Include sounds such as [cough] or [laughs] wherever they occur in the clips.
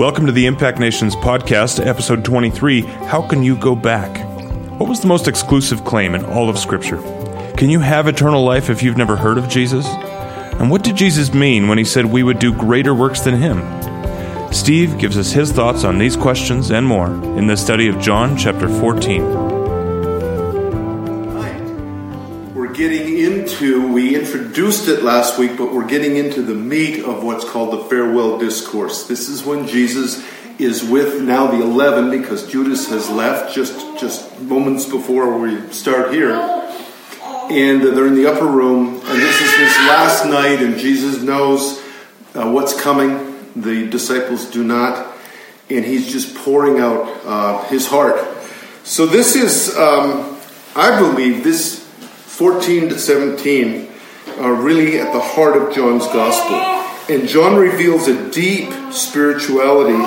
Welcome to the Impact Nations podcast, episode 23 How Can You Go Back? What was the most exclusive claim in all of Scripture? Can you have eternal life if you've never heard of Jesus? And what did Jesus mean when he said we would do greater works than him? Steve gives us his thoughts on these questions and more in the study of John chapter 14. We introduced it last week, but we're getting into the meat of what's called the farewell discourse. This is when Jesus is with now the 11 because Judas has left just, just moments before we start here. And they're in the upper room, and this is his last night, and Jesus knows uh, what's coming the disciples do not, and he's just pouring out uh, his heart. So, this is, um, I believe, this 14 to 17 are really at the heart of John's gospel. And John reveals a deep spirituality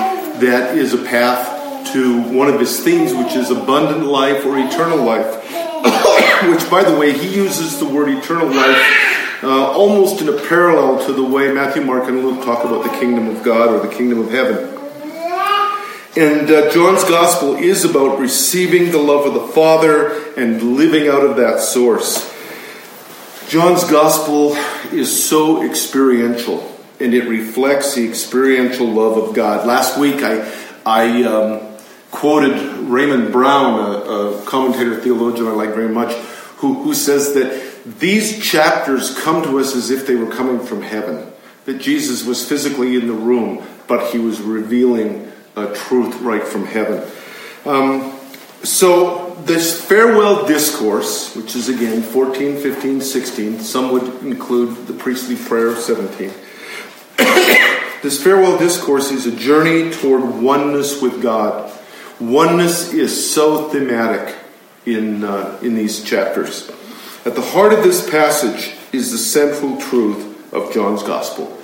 that is a path to one of his themes, which is abundant life or eternal life. [coughs] which, by the way, he uses the word eternal life uh, almost in a parallel to the way Matthew, Mark, and Luke talk about the kingdom of God or the kingdom of heaven. And uh, John's gospel is about receiving the love of the Father and living out of that source. John's gospel is so experiential and it reflects the experiential love of God. Last week I, I um, quoted Raymond Brown, a, a commentator theologian I like very much, who, who says that these chapters come to us as if they were coming from heaven. That Jesus was physically in the room, but he was revealing a truth right from heaven. Um, so, this farewell discourse, which is again 14, 15, 16, some would include the priestly prayer of 17. [coughs] this farewell discourse is a journey toward oneness with God. Oneness is so thematic in, uh, in these chapters. At the heart of this passage is the central truth of John's Gospel.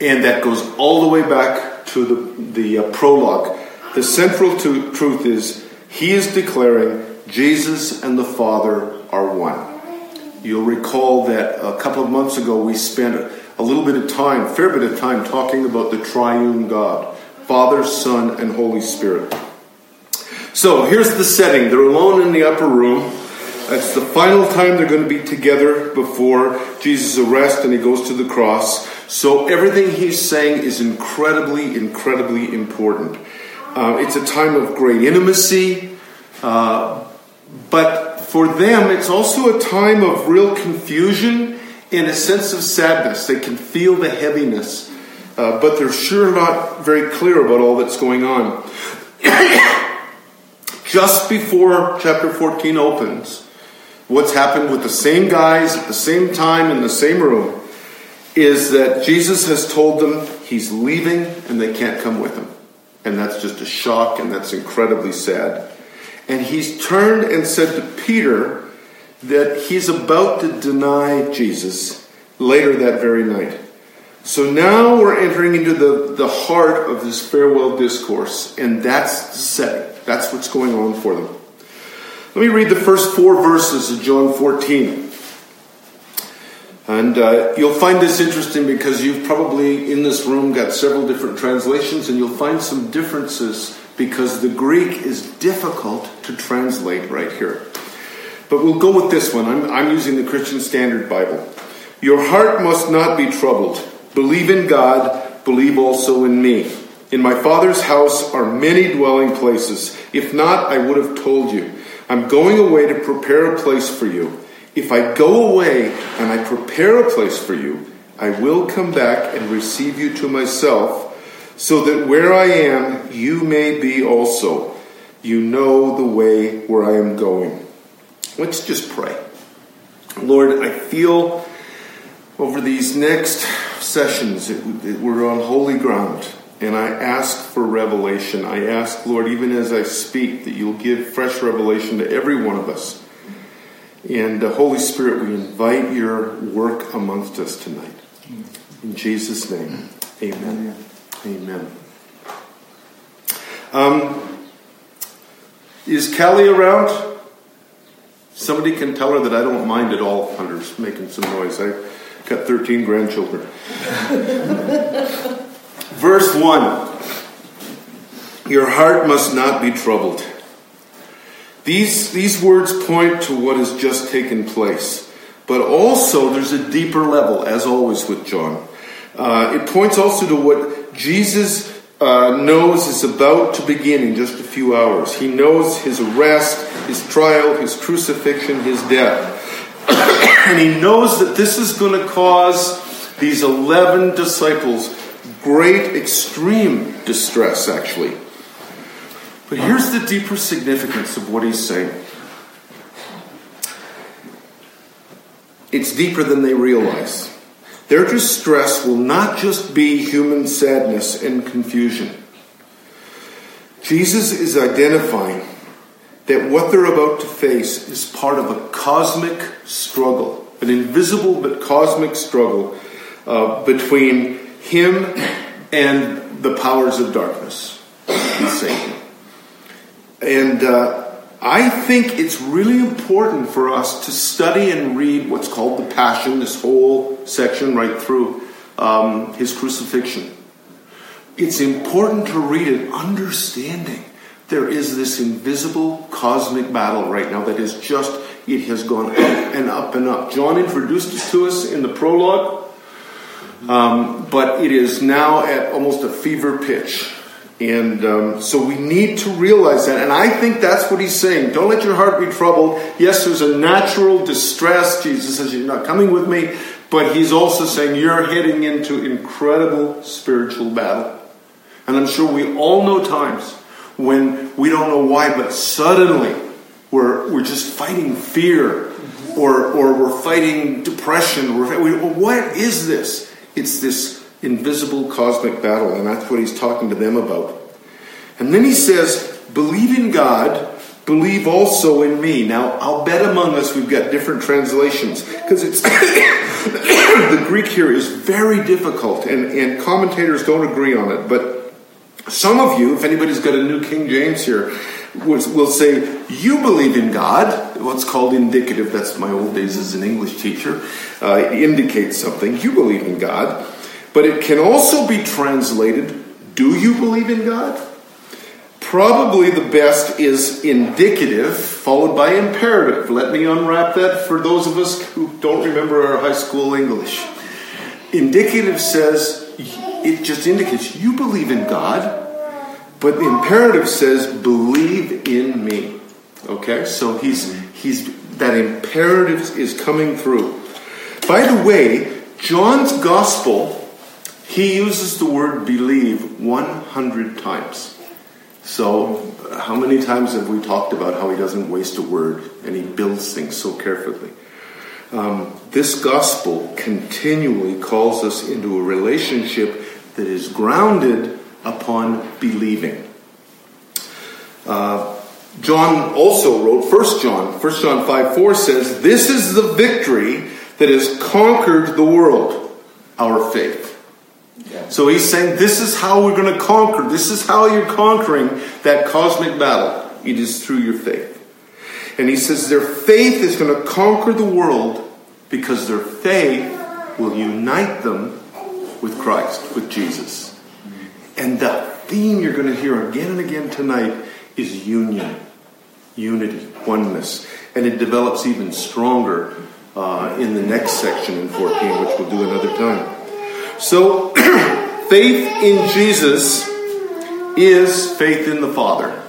And that goes all the way back to the, the uh, prologue. The central to, truth is he is declaring Jesus and the Father are one. You'll recall that a couple of months ago we spent a little bit of time, fair bit of time, talking about the triune God Father, Son, and Holy Spirit. So here's the setting. They're alone in the upper room. It's the final time they're going to be together before Jesus' arrest and he goes to the cross. So everything he's saying is incredibly, incredibly important. Uh, it's a time of great intimacy, uh, but for them, it's also a time of real confusion and a sense of sadness. They can feel the heaviness, uh, but they're sure not very clear about all that's going on. [coughs] Just before chapter 14 opens, what's happened with the same guys at the same time in the same room is that Jesus has told them he's leaving and they can't come with him. And that's just a shock and that's incredibly sad. And he's turned and said to Peter that he's about to deny Jesus later that very night. So now we're entering into the, the heart of this farewell discourse, and that's the setting. That's what's going on for them. Let me read the first four verses of John 14. And uh, you'll find this interesting because you've probably in this room got several different translations, and you'll find some differences because the Greek is difficult to translate right here. But we'll go with this one. I'm, I'm using the Christian Standard Bible. Your heart must not be troubled. Believe in God, believe also in me. In my Father's house are many dwelling places. If not, I would have told you. I'm going away to prepare a place for you. If I go away and I prepare a place for you, I will come back and receive you to myself, so that where I am, you may be also. You know the way where I am going. Let's just pray. Lord, I feel over these next sessions that we're on holy ground. And I ask for revelation. I ask, Lord, even as I speak, that you'll give fresh revelation to every one of us. And uh, Holy Spirit, we invite your work amongst us tonight. In Jesus' name, amen. Amen. Um, is Callie around? Somebody can tell her that I don't mind at all, Hunter's making some noise. I've got 13 grandchildren. [laughs] Verse 1 Your heart must not be troubled. These, these words point to what has just taken place. But also, there's a deeper level, as always with John. Uh, it points also to what Jesus uh, knows is about to begin in just a few hours. He knows his arrest, his trial, his crucifixion, his death. [coughs] and he knows that this is going to cause these 11 disciples great, extreme distress, actually. But here's the deeper significance of what he's saying it's deeper than they realize. Their distress will not just be human sadness and confusion. Jesus is identifying that what they're about to face is part of a cosmic struggle, an invisible but cosmic struggle uh, between him and the powers of darkness, Satan. And uh, I think it's really important for us to study and read what's called the Passion, this whole section right through um, his crucifixion. It's important to read it understanding there is this invisible cosmic battle right now that is just, it has gone up and up and up. John introduced it to us in the prologue, um, but it is now at almost a fever pitch. And um, so we need to realize that. And I think that's what he's saying. Don't let your heart be troubled. Yes, there's a natural distress. Jesus says, You're not coming with me. But he's also saying, You're heading into incredible spiritual battle. And I'm sure we all know times when we don't know why, but suddenly we're, we're just fighting fear or, or we're fighting depression. We're, what is this? It's this invisible cosmic battle, and that's what he's talking to them about. And then he says, Believe in God, believe also in me. Now, I'll bet among us we've got different translations because it's [coughs] the Greek here is very difficult, and, and commentators don't agree on it. But some of you, if anybody's got a New King James here, will say, You believe in God. What's called indicative, that's my old days as an English teacher, uh, indicates something. You believe in God. But it can also be translated, Do you believe in God? Probably the best is indicative, followed by imperative. Let me unwrap that for those of us who don't remember our high school English. Indicative says, it just indicates you believe in God, but the imperative says, believe in me. Okay? So he's, he's, that imperative is coming through. By the way, John's gospel he uses the word believe 100 times. So, how many times have we talked about how he doesn't waste a word and he builds things so carefully? Um, this gospel continually calls us into a relationship that is grounded upon believing. Uh, John also wrote, 1 John, 1 John 5 4 says, This is the victory that has conquered the world, our faith. So he's saying this is how we're going to conquer. This is how you're conquering that cosmic battle. It is through your faith. And he says their faith is going to conquer the world because their faith will unite them with Christ, with Jesus. And the theme you're going to hear again and again tonight is union, unity, oneness. And it develops even stronger uh, in the next section in 14, which we'll do another time. So, [clears throat] faith in Jesus is faith in the Father.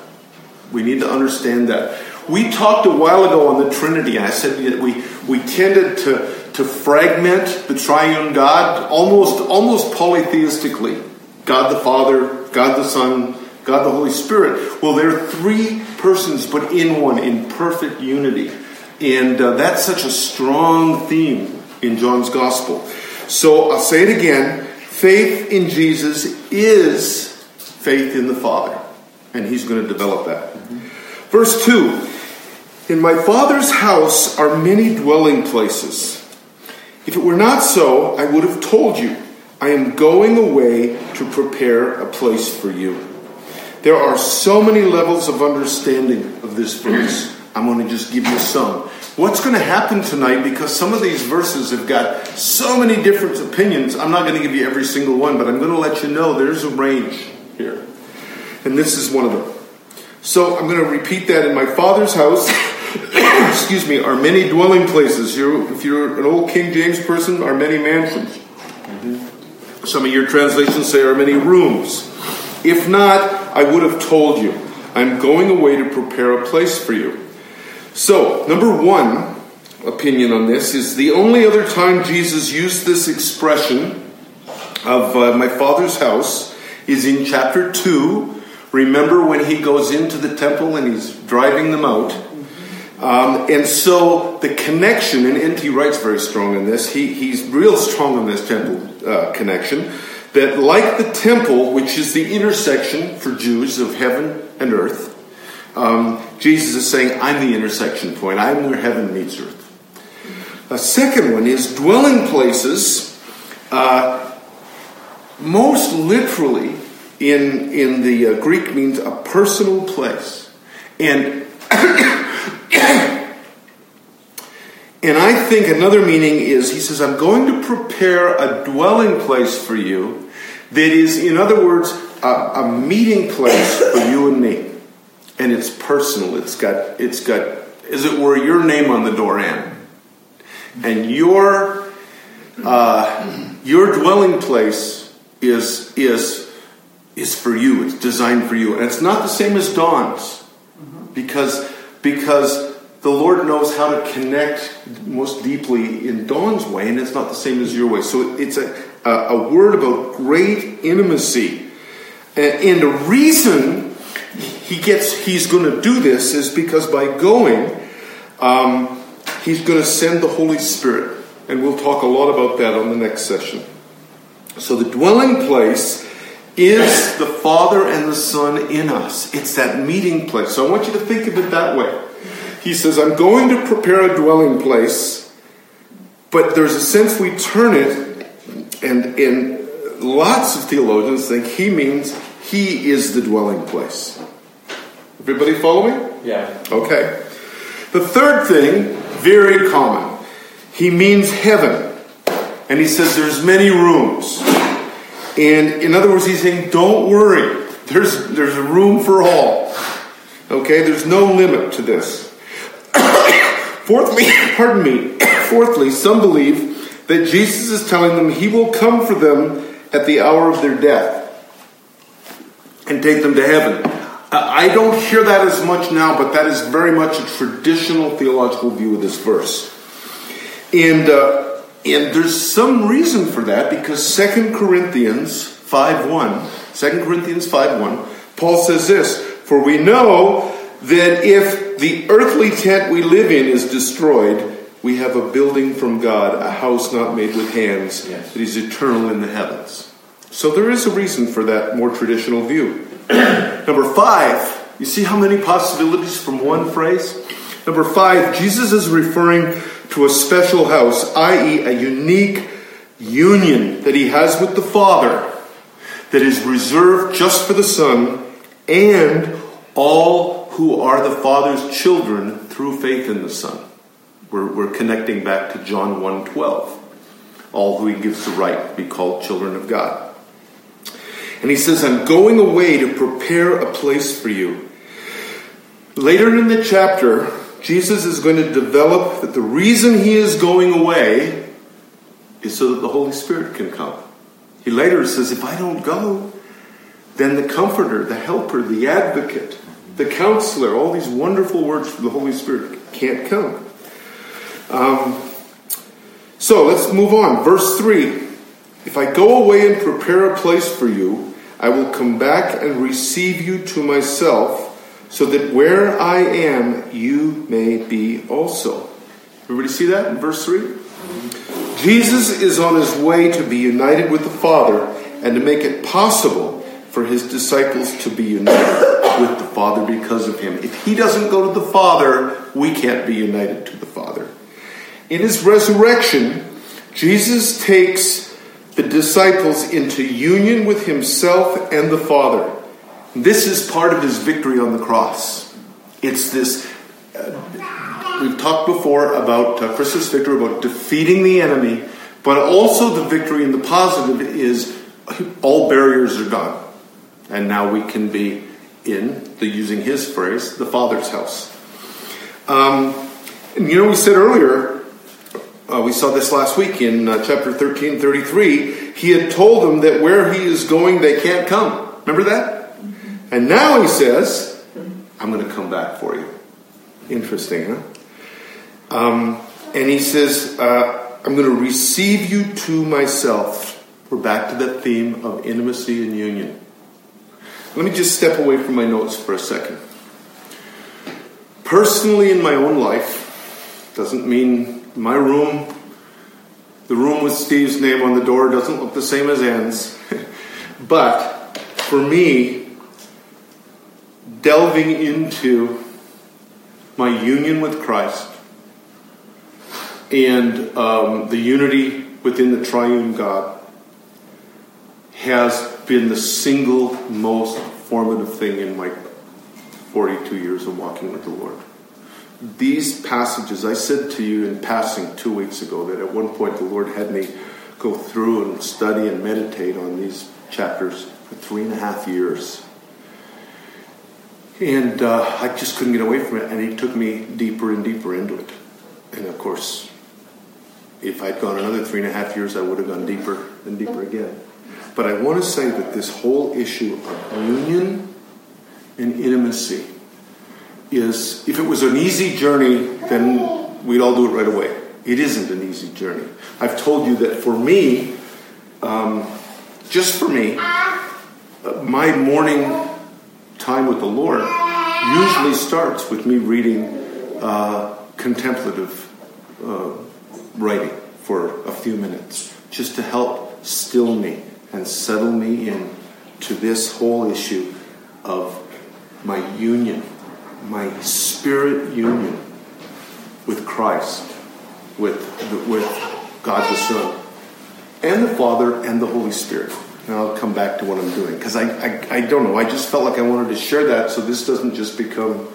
We need to understand that. We talked a while ago on the Trinity, and I said that we, we tended to, to fragment the triune God almost, almost polytheistically God the Father, God the Son, God the Holy Spirit. Well, there are three persons, but in one, in perfect unity. And uh, that's such a strong theme in John's Gospel. So I'll say it again faith in Jesus is faith in the Father. And he's going to develop that. Mm-hmm. Verse 2 In my Father's house are many dwelling places. If it were not so, I would have told you, I am going away to prepare a place for you. There are so many levels of understanding of this verse. I'm going to just give you some what's going to happen tonight because some of these verses have got so many different opinions. I'm not going to give you every single one, but I'm going to let you know there's a range here. and this is one of them. So I'm going to repeat that in my Father's house. [coughs] excuse me, are many dwelling places. You're, if you're an old King James person, are many mansions. Some of your translations say are many rooms. If not, I would have told you. I'm going away to prepare a place for you. So, number one opinion on this is the only other time Jesus used this expression of uh, my father's house is in chapter 2. Remember when he goes into the temple and he's driving them out? Um, and so the connection, and N.T. Wright's very strong in this, he, he's real strong on this temple uh, connection, that like the temple, which is the intersection for Jews of heaven and earth, um, Jesus is saying, I'm the intersection point. I'm where heaven meets earth. A second one is dwelling places. Uh, most literally, in, in the uh, Greek, means a personal place. And [coughs] And I think another meaning is he says, I'm going to prepare a dwelling place for you that is, in other words, a, a, meeting place for you and me. And it's personal. It's got, it's got, as it were, your name on the door end. And your, uh, your dwelling place is, is, is for you. It's designed for you. And it's not the same as Dawn's. Because, because the Lord knows how to connect most deeply in Dawn's way, and it's not the same as your way. So it's a, a, a word about great intimacy. And, and the reason he gets he's going to do this is because by going, um, he's going to send the Holy Spirit. And we'll talk a lot about that on the next session. So the dwelling place is the Father and the Son in us. It's that meeting place. So I want you to think of it that way. He says, I'm going to prepare a dwelling place, but there's a sense we turn it, and, and lots of theologians think he means he is the dwelling place. Everybody follow me? Yeah. Okay. The third thing, very common, he means heaven. And he says there's many rooms. And in other words, he's saying, don't worry. There's, there's a room for all. Okay, there's no limit to this. [coughs] Fourthly, [coughs] pardon me, [coughs] fourthly, some believe that Jesus is telling them he will come for them at the hour of their death and take them to heaven. I don't hear that as much now, but that is very much a traditional theological view of this verse. And, uh, and there's some reason for that because 2 Corinthians 5.1, 2 Corinthians 5.1, Paul says this, For we know that if the earthly tent we live in is destroyed, we have a building from God, a house not made with hands, yes. that is eternal in the heavens. So there is a reason for that more traditional view. [clears throat] Number five, you see how many possibilities from one phrase? Number five, Jesus is referring to a special house, i.e., a unique union that he has with the Father that is reserved just for the Son and all who are the Father's children through faith in the Son. We're, we're connecting back to John 1.12. All who he gives the right to be called children of God. And he says, I'm going away to prepare a place for you. Later in the chapter, Jesus is going to develop that the reason he is going away is so that the Holy Spirit can come. He later says, If I don't go, then the Comforter, the Helper, the Advocate, the counselor, all these wonderful words from the Holy Spirit can't come. Um, so let's move on. Verse 3 If I go away and prepare a place for you, I will come back and receive you to myself, so that where I am, you may be also. Everybody see that in verse 3? Jesus is on his way to be united with the Father and to make it possible for his disciples to be united with the Father because of him. If he doesn't go to the Father, we can't be united to the Father. In his resurrection, Jesus takes the disciples into union with himself and the Father. This is part of his victory on the cross. It's this. Uh, we've talked before about uh, Christ's victory, about defeating the enemy, but also the victory in the positive is all barriers are gone. And now we can be in the using his phrase, the Father's house. Um, and you know, we said earlier, uh, we saw this last week in uh, chapter 13, 33. He had told them that where he is going, they can't come. Remember that? And now he says, I'm going to come back for you. Interesting, huh? Um, and he says, uh, I'm going to receive you to myself. We're back to that theme of intimacy and union. Let me just step away from my notes for a second. Personally, in my own life, doesn't mean my room, the room with Steve's name on the door doesn't look the same as Ann's. [laughs] but for me, delving into my union with Christ and um, the unity within the triune God has been the single most formative thing in my 42 years of walking with the Lord. These passages, I said to you in passing two weeks ago that at one point the Lord had me go through and study and meditate on these chapters for three and a half years. And uh, I just couldn't get away from it, and He took me deeper and deeper into it. And of course, if I'd gone another three and a half years, I would have gone deeper and deeper again. But I want to say that this whole issue of union and intimacy is, if it was an easy journey, then we'd all do it right away. It isn't an easy journey. I've told you that for me, um, just for me, my morning time with the Lord usually starts with me reading uh, contemplative uh, writing for a few minutes, just to help still me and settle me in to this whole issue of my union, my spirit union with Christ, with, with God the Son, and the Father and the Holy Spirit. And I'll come back to what I'm doing because I, I, I don't know. I just felt like I wanted to share that so this doesn't just become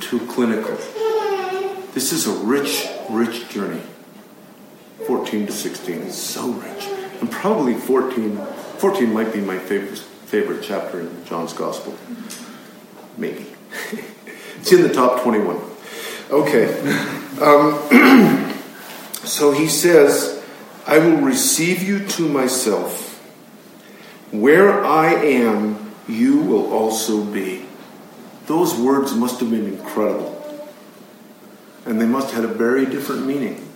too clinical. This is a rich, rich journey. 14 to 16 is so rich and probably 14. 14 might be my favorite favorite chapter in John's Gospel. Maybe [laughs] it's in the top 21. Okay, um, [clears throat] so he says, "I will receive you to myself. Where I am, you will also be." Those words must have been incredible. And they must have had a very different meaning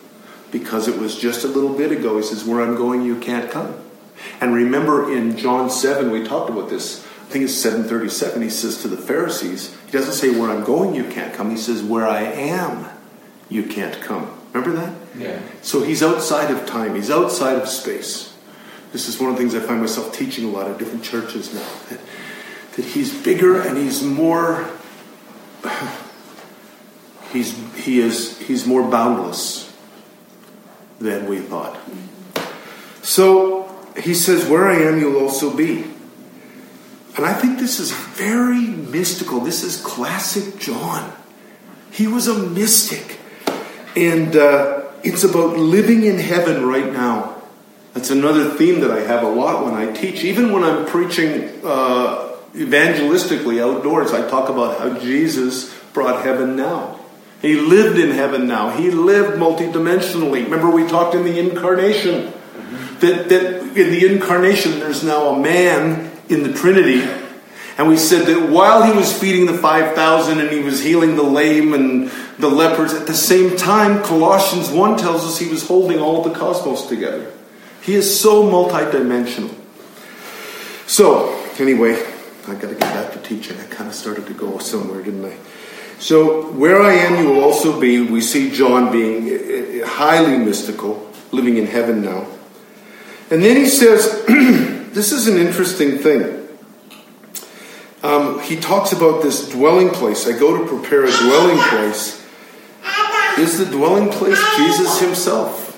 because it was just a little bit ago. He says, Where I'm going, you can't come. And remember in John 7, we talked about this. I think it's 737. He says to the Pharisees, He doesn't say, Where I'm going, you can't come. He says, Where I am, you can't come. Remember that? Yeah. So he's outside of time, he's outside of space. This is one of the things I find myself teaching a lot of different churches now. That, that he's bigger and he's more. [sighs] He's, he is, he's more boundless than we thought. So he says, Where I am, you'll also be. And I think this is very mystical. This is classic John. He was a mystic. And uh, it's about living in heaven right now. That's another theme that I have a lot when I teach. Even when I'm preaching uh, evangelistically outdoors, I talk about how Jesus brought heaven now. He lived in heaven now. He lived multidimensionally. Remember, we talked in the incarnation that, that in the incarnation there's now a man in the Trinity. And we said that while he was feeding the 5,000 and he was healing the lame and the lepers, at the same time, Colossians 1 tells us he was holding all the cosmos together. He is so multidimensional. So, anyway, I got to get back to teaching. I kind of started to go somewhere, didn't I? So, where I am, you will also be. We see John being eh, eh, highly mystical, living in heaven now. And then he says, [clears throat] this is an interesting thing. Um, he talks about this dwelling place. I go to prepare a dwelling place. Is the dwelling place Jesus himself?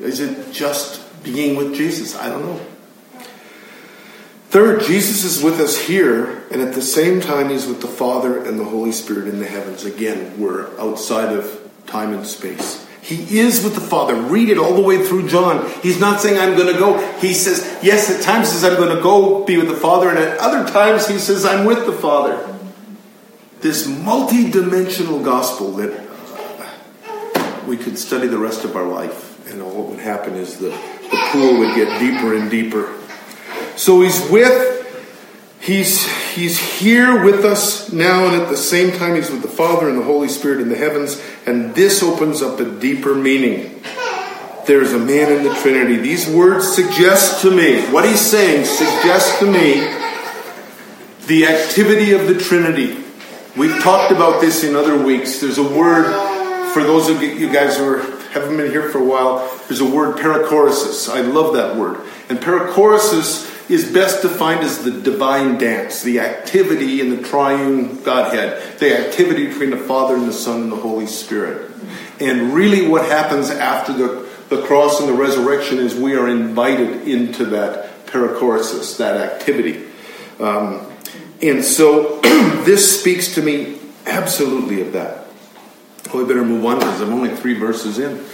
Is it just being with Jesus? I don't know. Third, Jesus is with us here, and at the same time, he's with the Father and the Holy Spirit in the heavens. Again, we're outside of time and space. He is with the Father. Read it all the way through John. He's not saying, I'm going to go. He says, yes, at times he says, I'm going to go be with the Father, and at other times he says, I'm with the Father. This multi dimensional gospel that we could study the rest of our life, and all what would happen is the, the pool would get deeper and deeper. So he's with He's, he's here with us now, and at the same time, He's with the Father and the Holy Spirit in the heavens, and this opens up a deeper meaning. There's a man in the Trinity. These words suggest to me, what He's saying suggests to me the activity of the Trinity. We've talked about this in other weeks. There's a word, for those of you guys who are, haven't been here for a while, there's a word, perichoresis. I love that word. And perichoresis is best defined as the divine dance, the activity in the triune Godhead, the activity between the Father and the Son and the Holy Spirit. And really, what happens after the, the cross and the resurrection is we are invited into that perichoresis, that activity. Um, and so, [clears throat] this speaks to me absolutely of that. Well, we better move on because I'm only three verses in.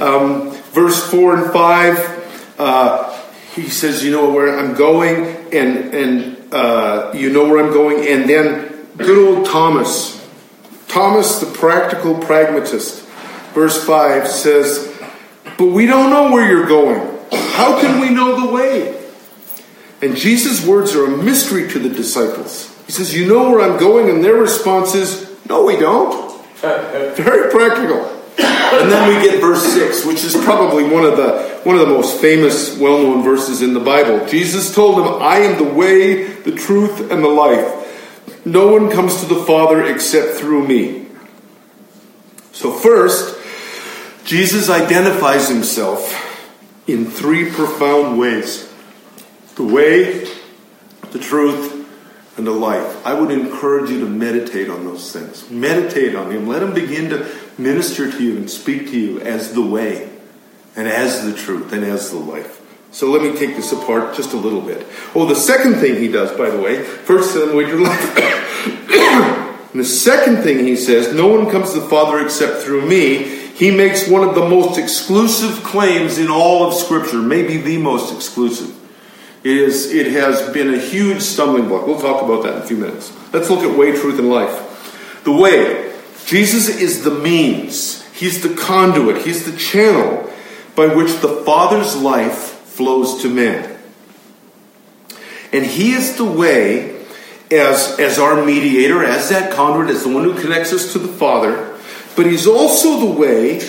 Um, verse 4 and 5. Uh, he says, "You know where I'm going, and and uh, you know where I'm going." And then good old Thomas, Thomas the practical pragmatist, verse five says, "But we don't know where you're going. How can we know the way?" And Jesus' words are a mystery to the disciples. He says, "You know where I'm going," and their response is, "No, we don't." [laughs] Very practical. And then we get verse 6, which is probably one of the one of the most famous, well-known verses in the Bible. Jesus told them, "I am the way, the truth, and the life. No one comes to the Father except through me." So first, Jesus identifies himself in three profound ways. The way, the truth, and the life. I would encourage you to meditate on those things. Meditate on Him. Let Him begin to minister to you and speak to you as the way, and as the truth, and as the life. So let me take this apart just a little bit. Oh, the second thing He does, by the way, first, the way your life. [coughs] the second thing He says, no one comes to the Father except through me. He makes one of the most exclusive claims in all of Scripture, maybe the most exclusive. It, is, it has been a huge stumbling block. We'll talk about that in a few minutes. Let's look at way, truth, and life. The way. Jesus is the means, He's the conduit, He's the channel by which the Father's life flows to man. And He is the way as, as our mediator, as that conduit, as the one who connects us to the Father, but He's also the way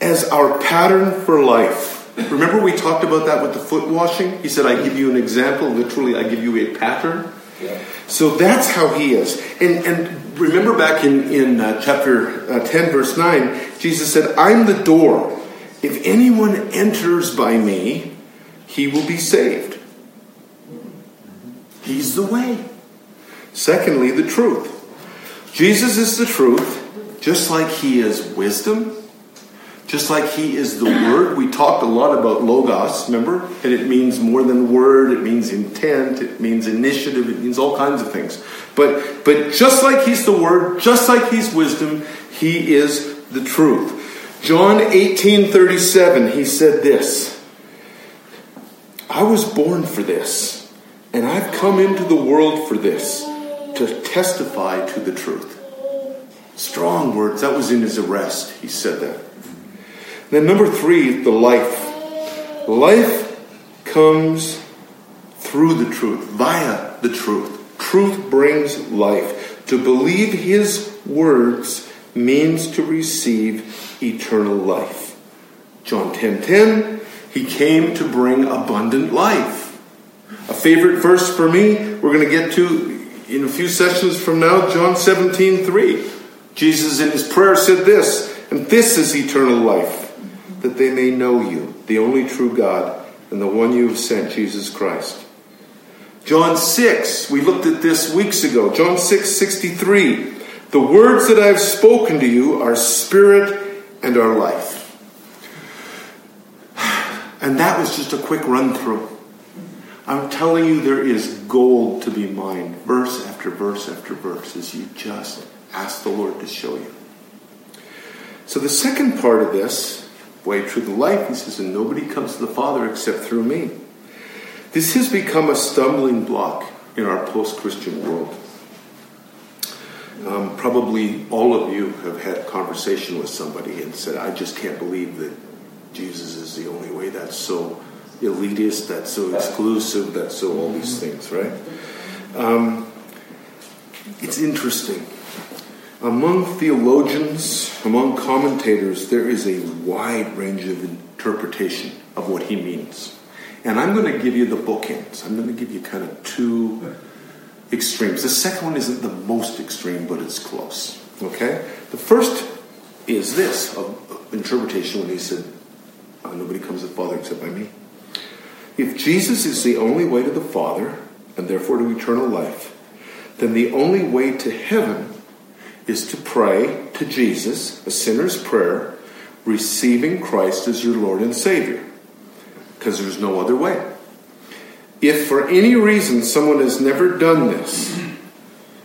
as our pattern for life. Remember, we talked about that with the foot washing? He said, I give you an example, literally, I give you a pattern. Yeah. So that's how he is. And, and remember back in, in uh, chapter uh, 10, verse 9, Jesus said, I'm the door. If anyone enters by me, he will be saved. He's the way. Secondly, the truth. Jesus is the truth, just like he is wisdom, just like He is the Word, we talked a lot about Logos, remember? And it means more than word, it means intent, it means initiative, it means all kinds of things. But, but just like He's the Word, just like He's wisdom, He is the truth. John 18 37, He said this I was born for this, and I've come into the world for this, to testify to the truth. Strong words. That was in his arrest. He said that. Then, number three, the life. Life comes through the truth, via the truth. Truth brings life. To believe his words means to receive eternal life. John 10:10, 10, 10, he came to bring abundant life. A favorite verse for me, we're going to get to in a few sessions from now, John 17:3. Jesus in his prayer said this, and this is eternal life that they may know you, the only true God, and the one you have sent, Jesus Christ. John 6, we looked at this weeks ago. John 6, 63. The words that I have spoken to you are spirit and are life. [sighs] And that was just a quick run through. I'm telling you, there is gold to be mined, verse after verse after verse, as you just ask the Lord to show you. So the second part of this, way, truth, and life, he says, and nobody comes to the Father except through me. This has become a stumbling block in our post-Christian world. Um, probably all of you have had a conversation with somebody and said, I just can't believe that Jesus is the only way. That's so elitist, that's so exclusive, that's so all these things, right? Um, it's interesting. Among theologians, among commentators, there is a wide range of interpretation of what he means. And I'm going to give you the bookends. I'm going to give you kind of two extremes. The second one isn't the most extreme, but it's close. Okay? The first is this of interpretation when he said, oh, Nobody comes to the Father except by me. If Jesus is the only way to the Father, and therefore to eternal life, then the only way to heaven is to pray to Jesus, a sinner's prayer, receiving Christ as your Lord and Savior. Because there's no other way. If for any reason someone has never done this,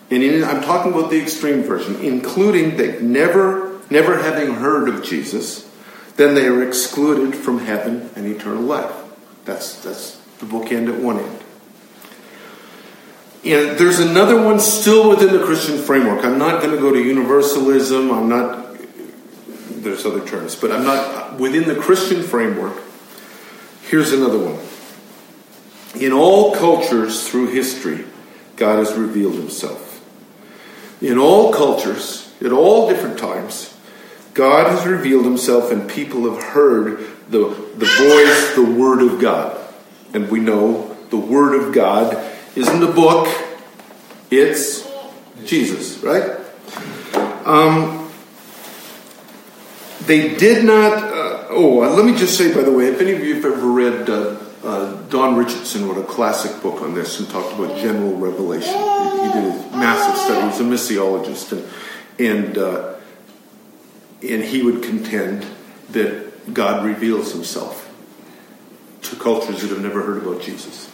and in, I'm talking about the extreme version, including that never, never having heard of Jesus, then they are excluded from heaven and eternal life. That's, that's the bookend at one end. And there's another one still within the Christian framework. I'm not going to go to universalism. I'm not, there's other terms, but I'm not, within the Christian framework, here's another one. In all cultures through history, God has revealed himself. In all cultures, at all different times, God has revealed himself and people have heard the, the voice, the word of God. And we know the word of God isn't a book, it's Jesus, right? Um, they did not. Uh, oh, uh, let me just say, by the way, if any of you have ever read uh, uh, Don Richardson wrote a classic book on this and talked about general revelation. He, he did a massive study. He's a missiologist, and and uh, and he would contend that God reveals Himself to cultures that have never heard about Jesus.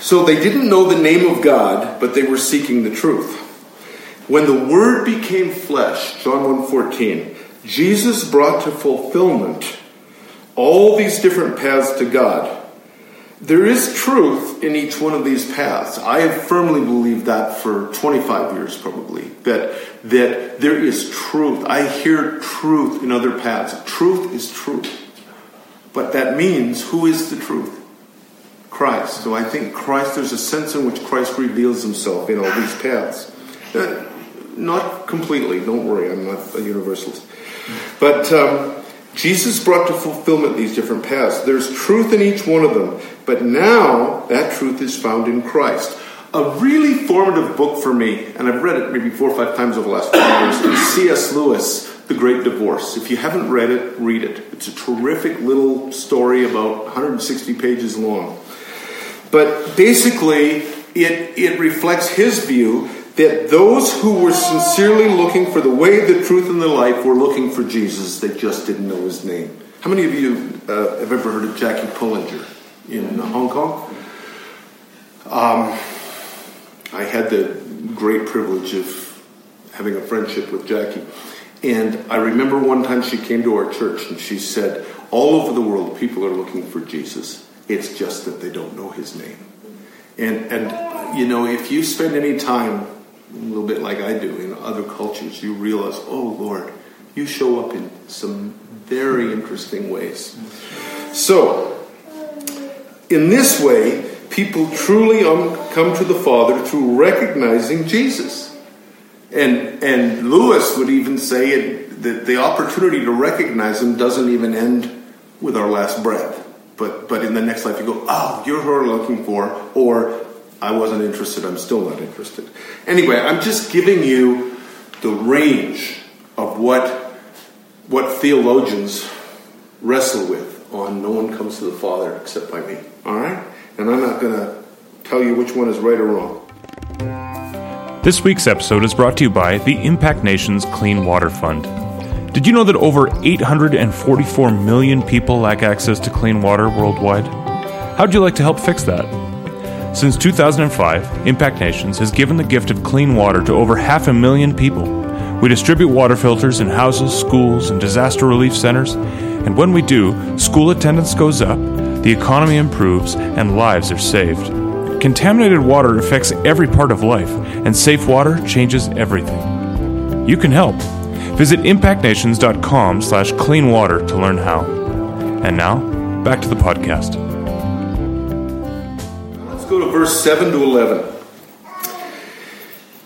So they didn't know the name of God, but they were seeking the truth. When the Word became flesh, John 1:14, Jesus brought to fulfillment all these different paths to God. There is truth in each one of these paths. I have firmly believed that for 25 years, probably. That, that there is truth. I hear truth in other paths. Truth is truth. But that means who is the truth? Christ. So I think Christ, there's a sense in which Christ reveals himself in all these paths. Uh, not completely, don't worry, I'm not a universalist. But um, Jesus brought to fulfillment these different paths. There's truth in each one of them, but now that truth is found in Christ. A really formative book for me, and I've read it maybe four or five times over the last few years, is C.S. Lewis, The Great Divorce. If you haven't read it, read it. It's a terrific little story about 160 pages long. But basically, it, it reflects his view that those who were sincerely looking for the way, the truth, and the life were looking for Jesus. They just didn't know his name. How many of you uh, have ever heard of Jackie Pullinger in Hong Kong? Um, I had the great privilege of having a friendship with Jackie. And I remember one time she came to our church and she said, All over the world, people are looking for Jesus. It's just that they don't know his name. And, and you know, if you spend any time a little bit like I do in other cultures, you realize, oh Lord, you show up in some very interesting ways. So, in this way, people truly um, come to the Father through recognizing Jesus. And, and Lewis would even say it, that the opportunity to recognize him doesn't even end with our last breath. But, but in the next life, you go, oh, you're who I'm looking for, or I wasn't interested, I'm still not interested. Anyway, I'm just giving you the range of what, what theologians wrestle with on no one comes to the Father except by me. All right? And I'm not going to tell you which one is right or wrong. This week's episode is brought to you by the Impact Nations Clean Water Fund. Did you know that over 844 million people lack access to clean water worldwide? How'd you like to help fix that? Since 2005, Impact Nations has given the gift of clean water to over half a million people, We distribute water filters in houses, schools, and disaster relief centers. And when we do, school attendance goes up, the economy improves, and lives are saved. Contaminated water affects every part of life, and safe water changes everything. You can help. Visit impactnations.com slash clean water to learn how. And now, back to the podcast. Let's go to verse 7 to 11.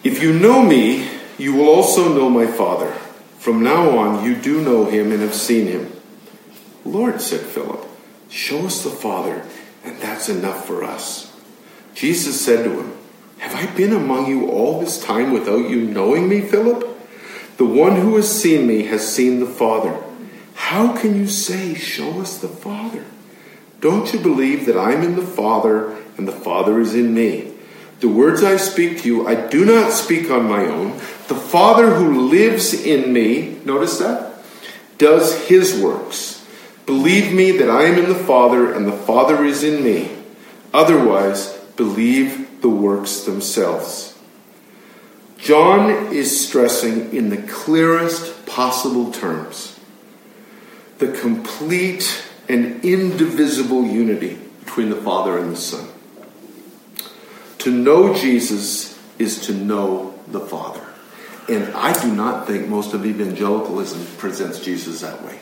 If you know me, you will also know my Father. From now on, you do know him and have seen him. Lord, said Philip, show us the Father, and that's enough for us. Jesus said to him, Have I been among you all this time without you knowing me, Philip? The one who has seen me has seen the Father. How can you say, Show us the Father? Don't you believe that I'm in the Father and the Father is in me? The words I speak to you, I do not speak on my own. The Father who lives in me, notice that, does his works. Believe me that I am in the Father and the Father is in me. Otherwise, believe the works themselves. John is stressing in the clearest possible terms the complete and indivisible unity between the Father and the Son. To know Jesus is to know the Father. And I do not think most of evangelicalism presents Jesus that way.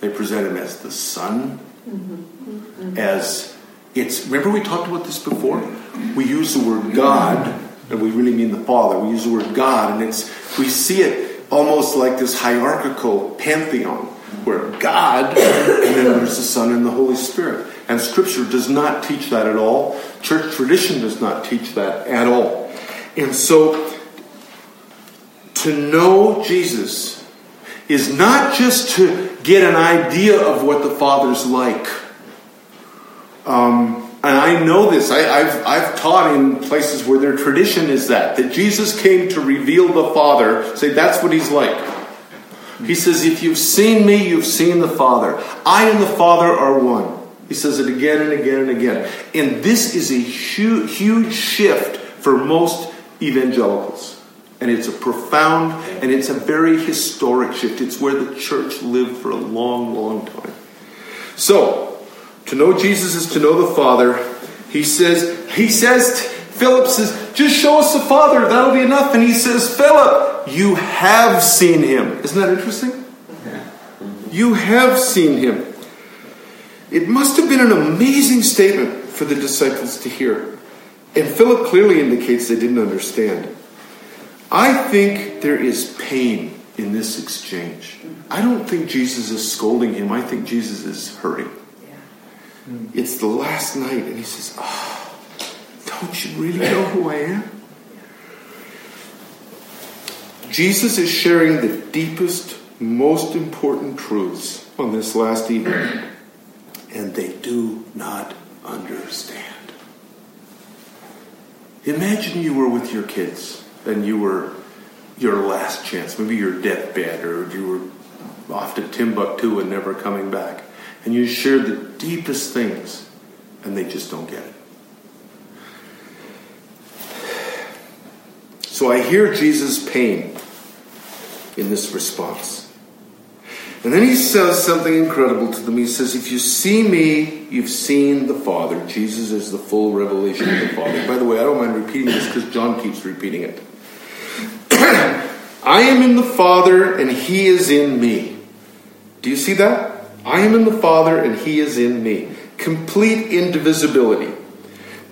They present him as the Son, mm-hmm. as it's. Remember, we talked about this before? We use the word God, and we really mean the Father. We use the word God, and it's. We see it almost like this hierarchical pantheon where God, and then there's the Son and the Holy Spirit. And Scripture does not teach that at all. Church tradition does not teach that at all. And so, to know Jesus is not just to get an idea of what the Father's like. Um, and I know this. I, have I've taught in places where their tradition is that that Jesus came to reveal the Father. Say that's what He's like. He says, "If you've seen me, you've seen the Father. I and the Father are one." He says it again and again and again. And this is a huge, huge shift for most evangelicals. And it's a profound and it's a very historic shift. It's where the church lived for a long, long time. So, to know Jesus is to know the Father. He says, he says, Philip says, just show us the Father, that'll be enough. And he says, Philip, you have seen him. Isn't that interesting? You have seen him. It must have been an amazing statement for the disciples to hear. And Philip clearly indicates they didn't understand. I think there is pain in this exchange. I don't think Jesus is scolding him, I think Jesus is hurting. It's the last night, and he says, Oh, don't you really know who I am? Jesus is sharing the deepest, most important truths on this last evening, and they do not understand. Imagine you were with your kids and you were your last chance, maybe your deathbed, or you were off to Timbuktu and never coming back, and you share the deepest things, and they just don't get it. So I hear Jesus' pain in this response. And then he says something incredible to them. He says, If you see me, you've seen the Father. Jesus is the full revelation of the Father. By the way, I don't mind repeating this because John keeps repeating it. [clears throat] I am in the Father, and he is in me. Do you see that? I am in the Father, and he is in me. Complete indivisibility.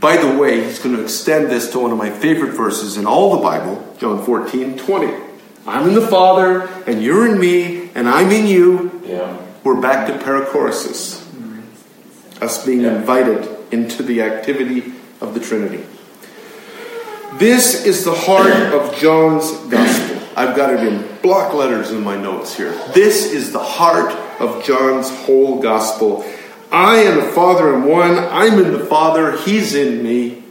By the way, he's going to extend this to one of my favorite verses in all the Bible, John 14 20. I'm in the Father, and you're in me, and I'm in you. Yeah. We're back to perichoresis, us being invited into the activity of the Trinity. This is the heart of John's Gospel. I've got it in block letters in my notes here. This is the heart of John's whole Gospel. I and the Father am one. I'm in the Father. He's in me.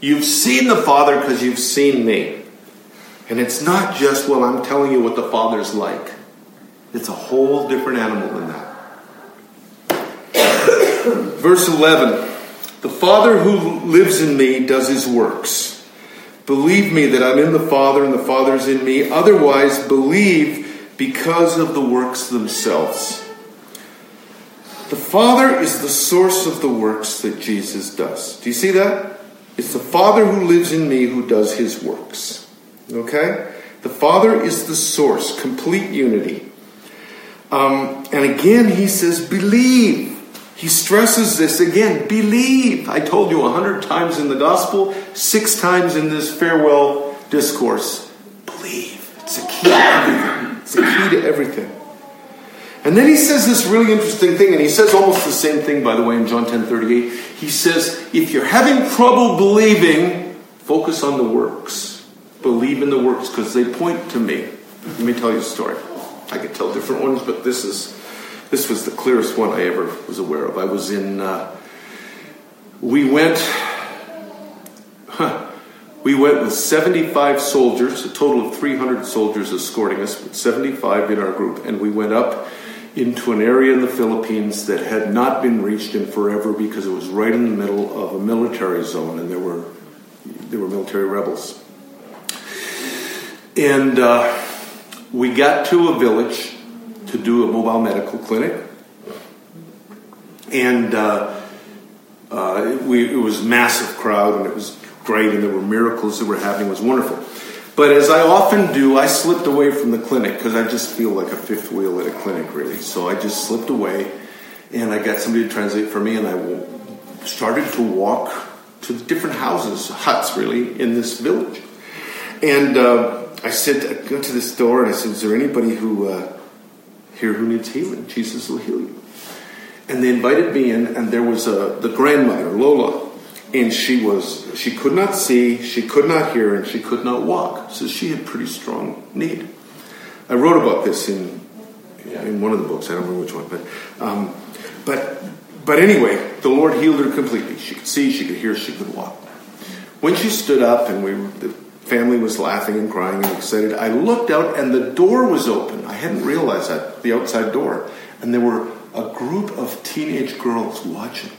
You've seen the Father because you've seen me. And it's not just, well, I'm telling you what the Father's like. It's a whole different animal than that. [coughs] Verse 11 The Father who lives in me does his works. Believe me that I'm in the Father and the Father is in me. Otherwise, believe because of the works themselves. The Father is the source of the works that Jesus does. Do you see that? It's the Father who lives in me who does his works. Okay? The Father is the source, complete unity. Um, and again, he says, believe. He stresses this again believe. I told you a hundred times in the gospel, six times in this farewell discourse. Believe. It's a key. It's a key to everything. And then he says this really interesting thing, and he says almost the same thing, by the way, in John 10 38. He says, if you're having trouble believing, focus on the works. Believe in the works, because they point to me. Let me tell you a story. I could tell different ones, but this is this was the clearest one I ever was aware of. I was in. Uh, we went. [laughs] Huh, we went with 75 soldiers, a total of 300 soldiers escorting us, but 75 in our group, and we went up into an area in the Philippines that had not been reached in forever because it was right in the middle of a military zone, and there were there were military rebels. And uh, we got to a village to do a mobile medical clinic, and uh, uh, we, it was massive crowd, and it was great, and there were miracles that were happening. It was wonderful. But as I often do, I slipped away from the clinic because I just feel like a fifth wheel at a clinic, really. So I just slipped away, and I got somebody to translate for me, and I started to walk to different houses, huts, really, in this village. And uh, I said, I went to this door, and I said, "Is there anybody who uh, here who needs healing? Jesus will heal you." And they invited me in, and there was a, the grandmother, Lola, and she was she could not see, she could not hear, and she could not walk. So she had pretty strong need. I wrote about this in in one of the books. I don't remember which one, but um, but but anyway, the Lord healed her completely. She could see, she could hear, she could walk. When she stood up, and we the family was laughing and crying and excited, I looked out, and the door was open. I hadn't realized that the outside door, and there were a group of teenage girls watching.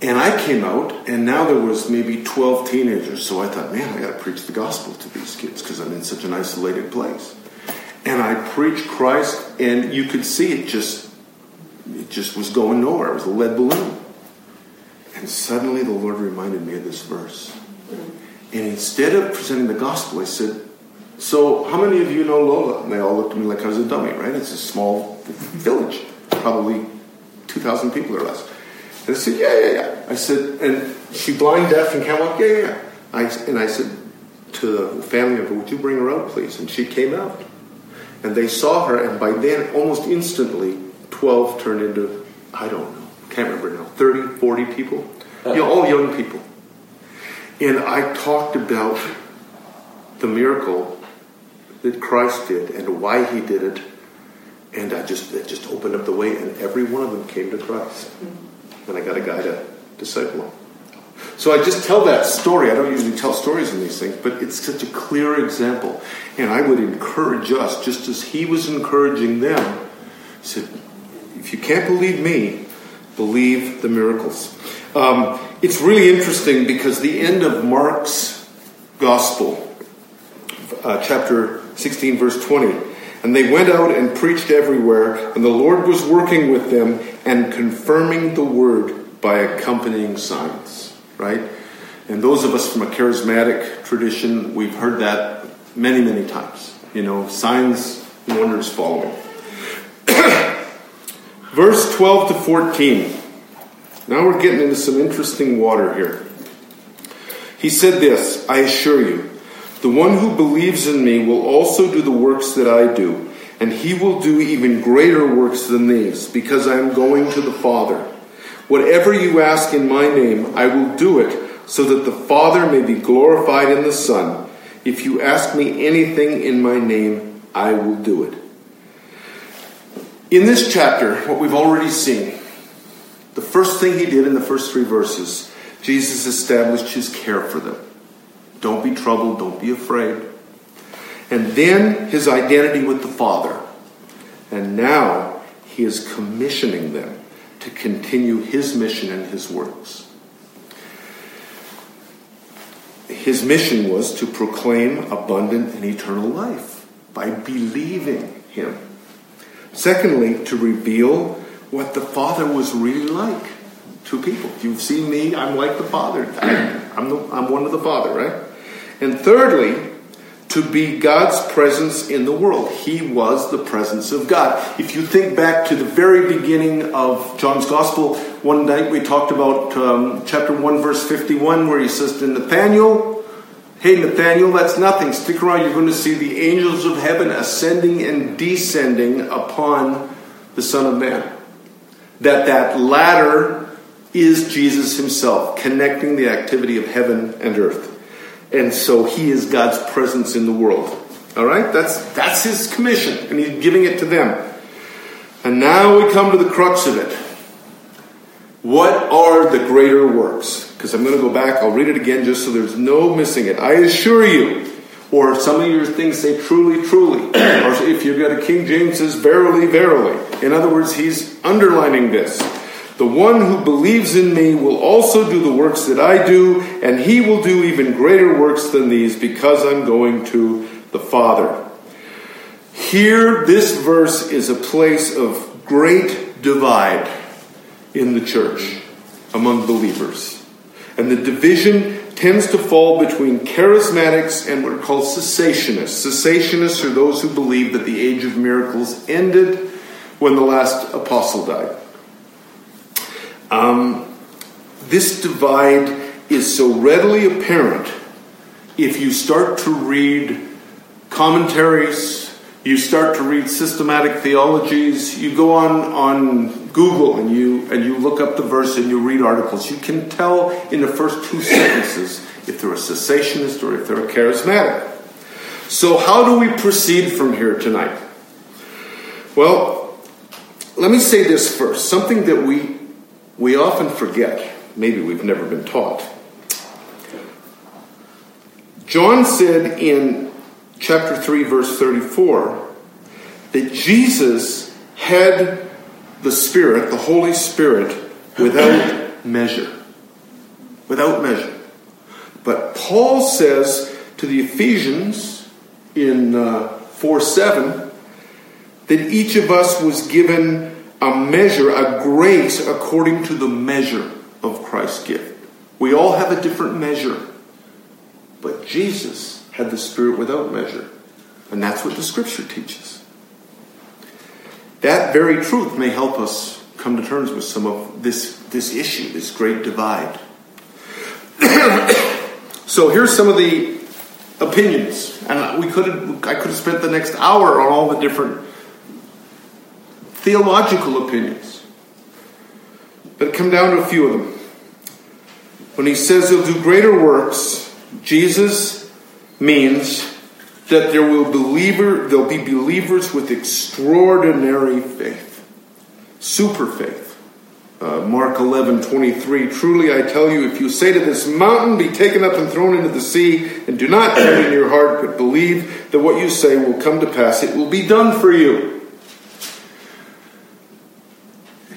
And I came out, and now there was maybe 12 teenagers. So I thought, man, I got to preach the gospel to these kids because I'm in such an isolated place. And I preached Christ, and you could see it just, it just was going nowhere. It was a lead balloon. And suddenly the Lord reminded me of this verse. And instead of presenting the gospel, I said, so, how many of you know Lola? And they all looked at me like I was a dummy, right? It's a small village, probably 2,000 people or less. And I said, yeah, yeah, yeah. I said, and she blind, deaf, and can't walk? Yeah, yeah, yeah. I, and I said to the family member, would you bring her out, please? And she came out. And they saw her, and by then, almost instantly, 12 turned into, I don't know, can't remember now, 30, 40 people. Uh-huh. You know, all young people. And I talked about the miracle that Christ did and why he did it. And I just it just opened up the way, and every one of them came to Christ. Mm-hmm. And I got a guy to disciple him. So I just tell that story. I don't usually tell stories in these things, but it's such a clear example. And I would encourage us, just as he was encouraging them, he said, if you can't believe me, believe the miracles. Um, it's really interesting because the end of Mark's gospel, uh, chapter 16, verse 20, and they went out and preached everywhere, and the Lord was working with them and confirming the word by accompanying signs, right? And those of us from a charismatic tradition, we've heard that many, many times. You know, signs wonders following. [coughs] Verse 12 to 14. Now we're getting into some interesting water here. He said this I assure you, the one who believes in me will also do the works that I do, and he will do even greater works than these, because I am going to the Father. Whatever you ask in my name, I will do it, so that the Father may be glorified in the Son. If you ask me anything in my name, I will do it. In this chapter, what we've already seen, the first thing he did in the first three verses, Jesus established his care for them. Don't be troubled, don't be afraid. And then his identity with the Father. And now he is commissioning them to continue his mission and his works. his mission was to proclaim abundant and eternal life by believing him. Secondly, to reveal what the Father was really like to people. You've seen me, I'm like the Father. I'm, the, I'm one of the Father, right? And thirdly, to be God's presence in the world. He was the presence of God. If you think back to the very beginning of John's Gospel, one night we talked about um, chapter 1, verse 51, where he says to Nathaniel, Hey, Nathaniel, that's nothing. Stick around. You're going to see the angels of heaven ascending and descending upon the Son of Man. That that ladder is Jesus himself, connecting the activity of heaven and earth. And so he is God's presence in the world. All right? That's, that's his commission, and he's giving it to them. And now we come to the crux of it. What are the greater works? Because I'm going to go back, I'll read it again just so there's no missing it. I assure you, or some of your things say truly, truly. or if you've got a King James says verily, verily. In other words, he's underlining this. The one who believes in me will also do the works that I do, and he will do even greater works than these because I'm going to the Father. Here, this verse is a place of great divide in the church among believers. And the division tends to fall between charismatics and what are called cessationists. Cessationists are those who believe that the age of miracles ended when the last apostle died. Um, this divide is so readily apparent if you start to read commentaries, you start to read systematic theologies, you go on, on Google and you and you look up the verse and you read articles, you can tell in the first two sentences if they're a cessationist or if they're a charismatic. So how do we proceed from here tonight? Well, let me say this first, something that we we often forget, maybe we've never been taught. John said in chapter 3, verse 34, that Jesus had the Spirit, the Holy Spirit, without measure. Without measure. But Paul says to the Ephesians in uh, 4 7 that each of us was given a measure, a grace according to the measure of Christ's gift. We all have a different measure. But Jesus had the Spirit without measure. And that's what the Scripture teaches. That very truth may help us come to terms with some of this, this issue, this great divide. [coughs] so here's some of the opinions. And we could I could have spent the next hour on all the different theological opinions. But come down to a few of them. When he says he'll do greater works, Jesus means that there will believer there'll be believers with extraordinary faith, super faith. Uh, Mark 11, 23. Truly I tell you, if you say to this mountain, be taken up and thrown into the sea, and do not doubt in your heart, but believe that what you say will come to pass, it will be done for you.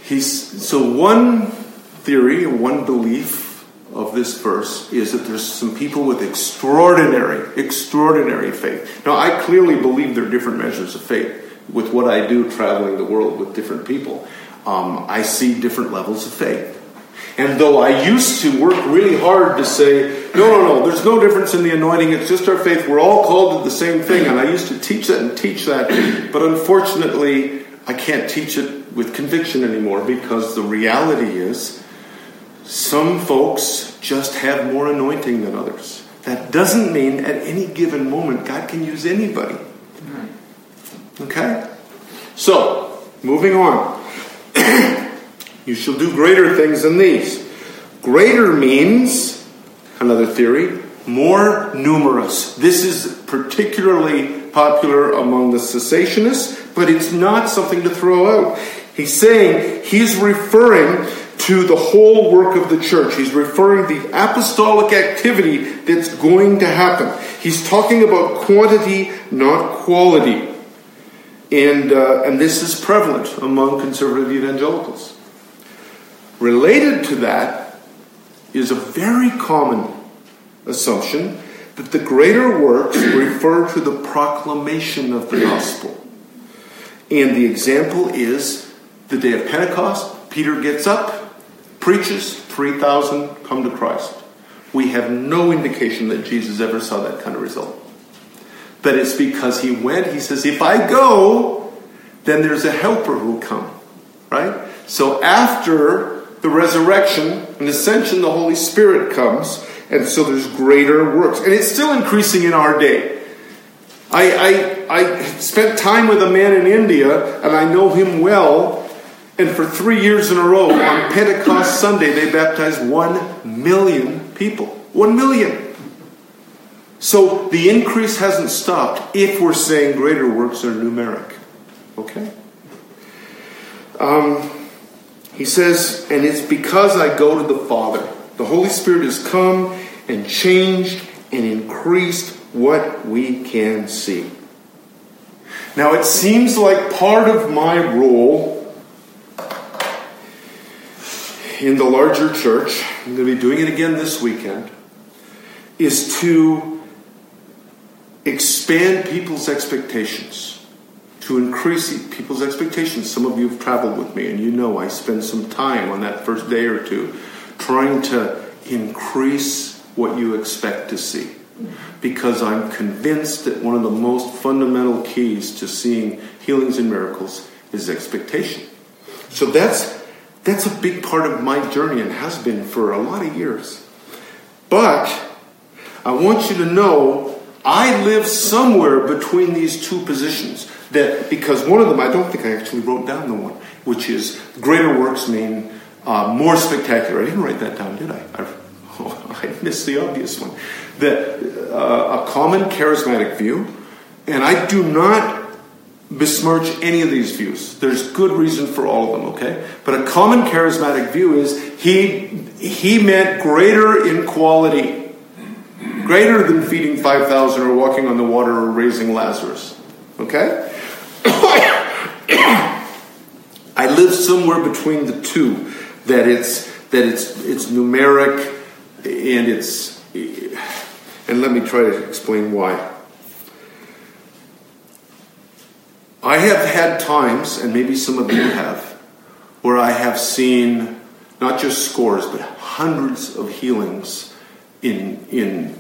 He's, so, one theory, one belief of this verse is that there's some people with extraordinary, extraordinary faith. Now, I clearly believe there are different measures of faith with what I do traveling the world with different people. Um, I see different levels of faith. And though I used to work really hard to say, no, no, no, there's no difference in the anointing, it's just our faith, we're all called to the same thing, and I used to teach that and teach that, but unfortunately, I can't teach it with conviction anymore because the reality is some folks just have more anointing than others. That doesn't mean at any given moment God can use anybody. Okay? So, moving on. [clears throat] you shall do greater things than these. Greater means, another theory, more numerous. This is particularly popular among the cessationists but it's not something to throw out. He's saying he's referring to the whole work of the church. He's referring the apostolic activity that's going to happen. He's talking about quantity, not quality. And, uh, and this is prevalent among conservative evangelicals. Related to that is a very common assumption that the greater works refer to the proclamation of the gospel. And the example is the day of Pentecost. Peter gets up, preaches, 3,000 come to Christ. We have no indication that Jesus ever saw that kind of result. But it's because he went, he says, if I go, then there's a helper who'll come. Right? So after the resurrection and ascension, the Holy Spirit comes, and so there's greater works. And it's still increasing in our day. I, I, I spent time with a man in India, and I know him well. And for three years in a row, on Pentecost Sunday, they baptized one million people. One million. So the increase hasn't stopped if we're saying greater works are numeric. Okay? Um, he says, and it's because I go to the Father. The Holy Spirit has come and changed and increased what we can see. Now, it seems like part of my role in the larger church, I'm going to be doing it again this weekend, is to expand people's expectations to increase people's expectations. Some of you have traveled with me, and you know I spend some time on that first day or two trying to increase what you expect to see. Because I'm convinced that one of the most fundamental keys to seeing healings and miracles is expectation. So that's that's a big part of my journey and has been for a lot of years. But I want you to know I live somewhere between these two positions that because one of them I don't think I actually wrote down the one, which is greater works mean uh, more spectacular. I didn't write that down, did I? I, oh, [laughs] I missed the obvious one. That uh, a common charismatic view, and I do not besmirch any of these views. There's good reason for all of them, okay? But a common charismatic view is he he meant greater in quality, greater than feeding 5,000 or walking on the water or raising Lazarus. Okay? [coughs] I live somewhere between the two. That it's that it's it's numeric and it's and let me try to explain why. I have had times, and maybe some of you have, where I have seen not just scores but hundreds of healings in in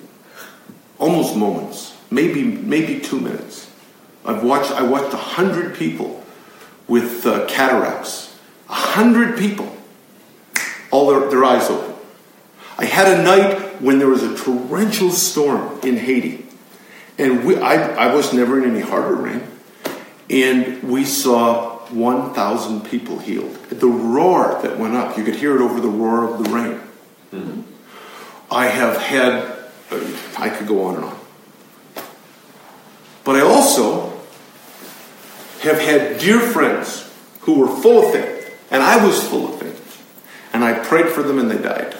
almost moments, maybe maybe two minutes. I've watched I watched a hundred people with uh, cataracts. A hundred people, all their, their eyes open. I had a night when there was a torrential storm in Haiti, and we, I, I was never in any harbor rain, and we saw 1,000 people healed. The roar that went up, you could hear it over the roar of the rain. Mm-hmm. I have had, I could go on and on. But I also have had dear friends who were full of faith, and I was full of faith. And I prayed for them and they died.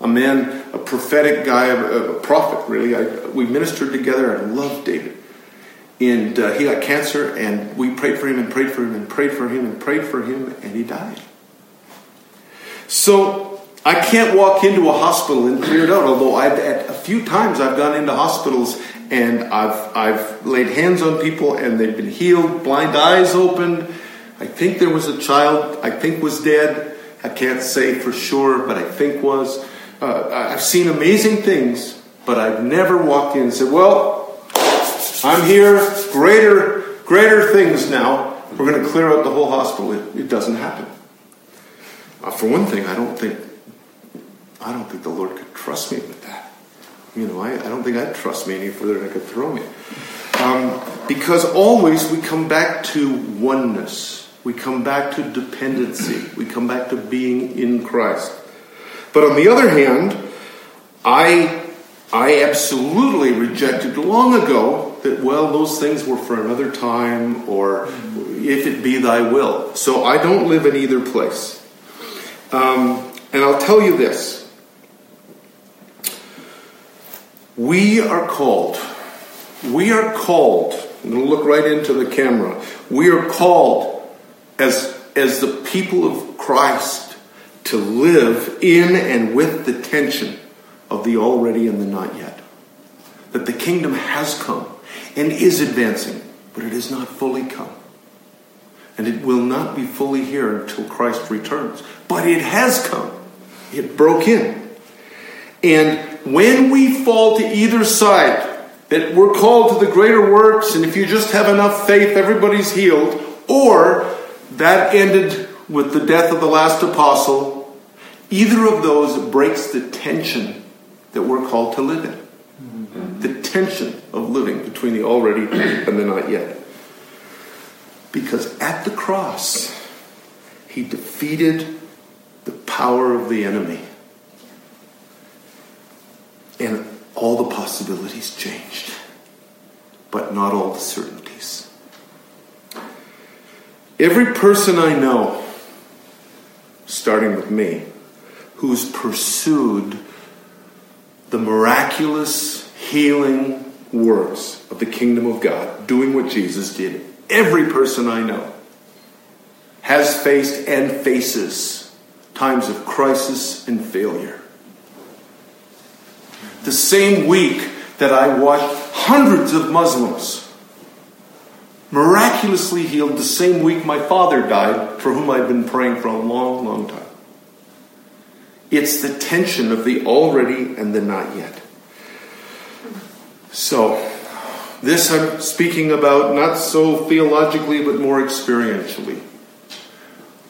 A man, a prophetic guy, a, a prophet, really. I, we ministered together. I loved David. And uh, he got cancer, and we prayed for him and prayed for him and prayed for him and prayed for him, and he died. So I can't walk into a hospital and clear it out, although I've, at a few times I've gone into hospitals and I've, I've laid hands on people and they've been healed, blind eyes opened. I think there was a child, I think was dead. I can't say for sure, but I think was. Uh, I've seen amazing things, but I've never walked in and said, Well, I'm here, greater, greater things now. We're going to clear out the whole hospital. It, it doesn't happen. Uh, for one thing, I don't think I don't think the Lord could trust me with that. You know, I, I don't think I'd trust me any further than I could throw me. Um, because always we come back to oneness. We come back to dependency. We come back to being in Christ. But on the other hand, I, I absolutely rejected long ago that, well, those things were for another time or if it be thy will. So I don't live in either place. Um, and I'll tell you this We are called. We are called. I'm going to look right into the camera. We are called as, as the people of Christ to live in and with the tension of the already and the not yet. That the kingdom has come and is advancing, but it has not fully come. And it will not be fully here until Christ returns. But it has come. It broke in. And when we fall to either side, that we're called to the greater works, and if you just have enough faith, everybody's healed, or that ended with the death of the last apostle, either of those breaks the tension that we're called to live in. The tension of living between the already and the not yet. Because at the cross, he defeated the power of the enemy. And all the possibilities changed, but not all the certainties. Every person I know, starting with me, who's pursued the miraculous healing works of the kingdom of God, doing what Jesus did, every person I know has faced and faces times of crisis and failure the same week that I watched hundreds of Muslims miraculously healed, the same week my father died, for whom I've been praying for a long, long time. It's the tension of the already and the not yet. So, this I'm speaking about not so theologically, but more experientially.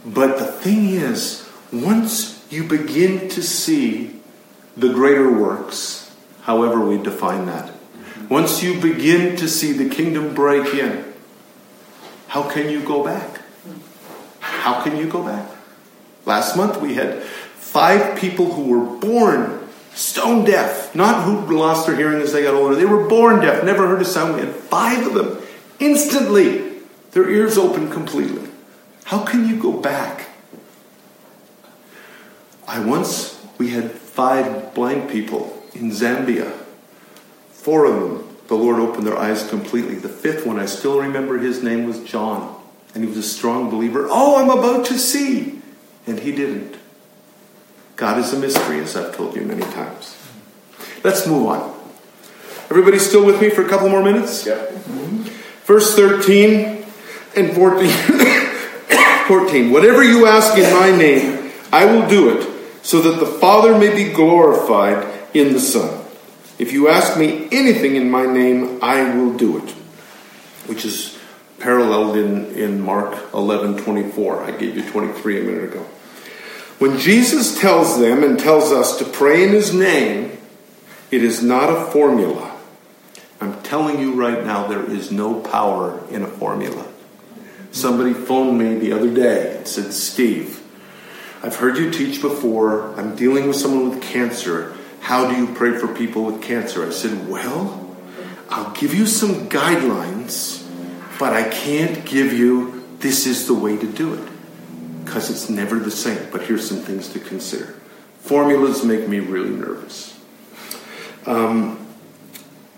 But the thing is, once you begin to see the greater works, however we define that. Once you begin to see the kingdom break in, how can you go back? How can you go back? Last month we had five people who were born stone deaf, not who lost their hearing as they got older. They were born deaf, never heard a sound. We had five of them instantly, their ears opened completely. How can you go back? I once, we had five blind people in Zambia. Four of them, the Lord opened their eyes completely. The fifth one, I still remember his name was John, and he was a strong believer. Oh, I'm about to see! And he didn't. God is a mystery, as I've told you many times. Let's move on. Everybody still with me for a couple more minutes? Yeah. Mm-hmm. Verse 13 and 14. [coughs] 14. Whatever you ask in my name, I will do it, so that the Father may be glorified in the Son. If you ask me anything in my name, I will do it. Which is paralleled in, in Mark 11 24. I gave you 23 a minute ago. When Jesus tells them and tells us to pray in his name, it is not a formula. I'm telling you right now, there is no power in a formula. Somebody phoned me the other day and said, Steve, I've heard you teach before. I'm dealing with someone with cancer. How do you pray for people with cancer? I said, Well, I'll give you some guidelines, but I can't give you this is the way to do it because it's never the same. But here's some things to consider. Formulas make me really nervous. Um,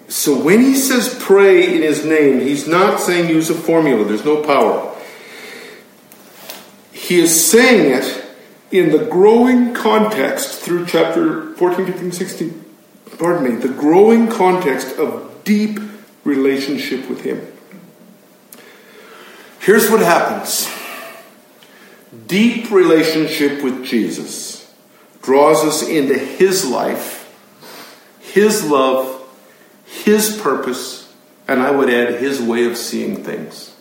so when he says pray in his name, he's not saying use a formula, there's no power. He is saying it in the growing context through chapter 14, 15, 16, pardon me, the growing context of deep relationship with Him. Here's what happens deep relationship with Jesus draws us into His life, His love, His purpose, and I would add His way of seeing things.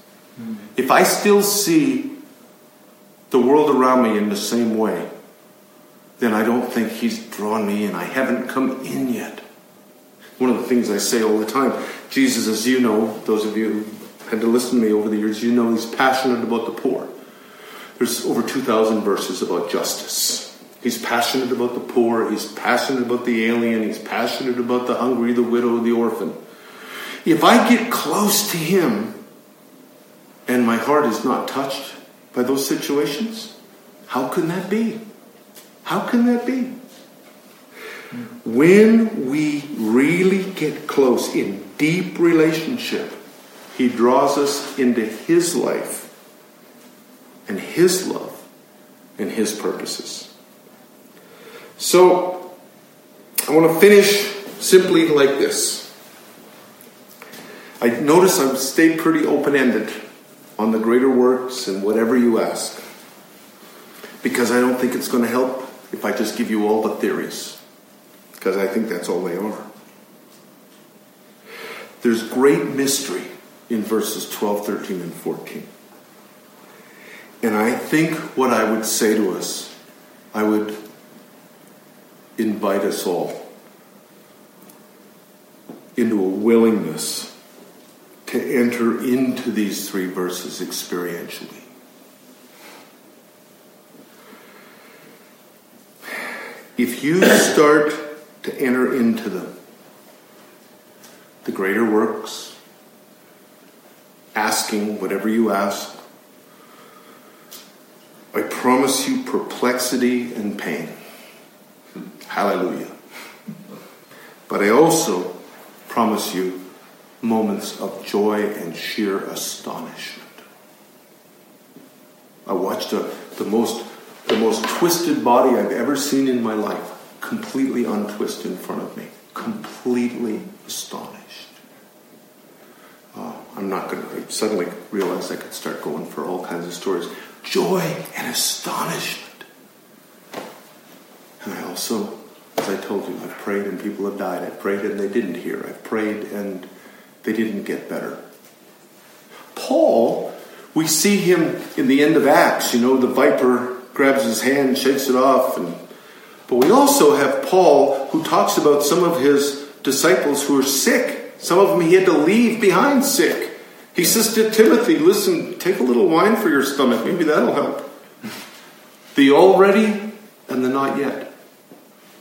If I still see the world around me in the same way, then I don't think He's drawn me in. I haven't come in yet. One of the things I say all the time Jesus, as you know, those of you who had to listen to me over the years, you know He's passionate about the poor. There's over 2,000 verses about justice. He's passionate about the poor, He's passionate about the alien, He's passionate about the hungry, the widow, the orphan. If I get close to Him and my heart is not touched, by those situations? How can that be? How can that be? When we really get close in deep relationship, He draws us into His life and His love and His purposes. So, I want to finish simply like this. I notice I've stayed pretty open ended on the greater works and whatever you ask. Because I don't think it's going to help if I just give you all the theories. Because I think that's all they are. There's great mystery in verses 12, 13, and 14. And I think what I would say to us, I would invite us all into a willingness to enter into these three verses experientially. If you start to enter into them, the greater works, asking whatever you ask, I promise you perplexity and pain. Hallelujah. But I also promise you moments of joy and sheer astonishment. I watched a, the most the most twisted body I've ever seen in my life completely untwist in front of me, completely astonished. Oh, I'm not going to suddenly realize I could start going for all kinds of stories. Joy and astonishment. And I also, as I told you, I've prayed and people have died. I've prayed and they didn't hear. I've prayed and they didn't get better. Paul, we see him in the end of Acts, you know, the viper grabs his hand, shakes it off, and but we also have Paul who talks about some of his disciples who are sick. Some of them he had to leave behind sick. He says to Timothy, Listen, take a little wine for your stomach. Maybe that'll help. The already and the not yet.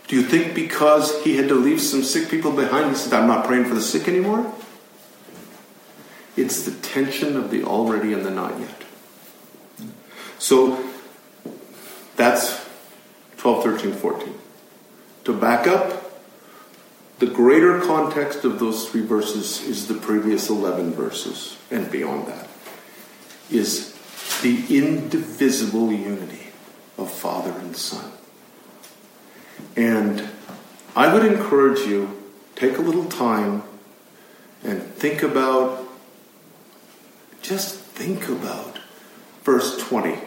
Do you think because he had to leave some sick people behind, he said, I'm not praying for the sick anymore? It's the tension of the already and the not yet. So that's 12, 13, 14. To back up, the greater context of those three verses is the previous 11 verses and beyond that, is the indivisible unity of Father and Son. And I would encourage you, take a little time and think about, just think about verse 20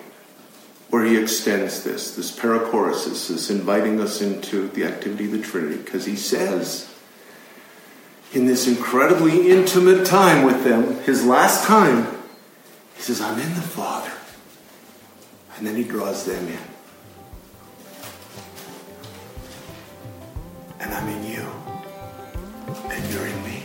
where he extends this. This perichoresis is inviting us into the activity of the Trinity because he says, in this incredibly intimate time with them, his last time, he says, I'm in the Father. And then he draws them in. And I'm in you. And you're in me.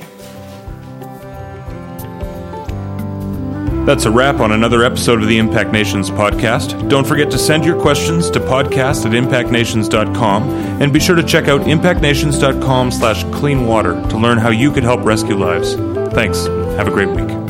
That's a wrap on another episode of the Impact Nations podcast. Don't forget to send your questions to podcast at impactnations.com and be sure to check out impactnations.com slash clean water to learn how you could help rescue lives. Thanks. Have a great week.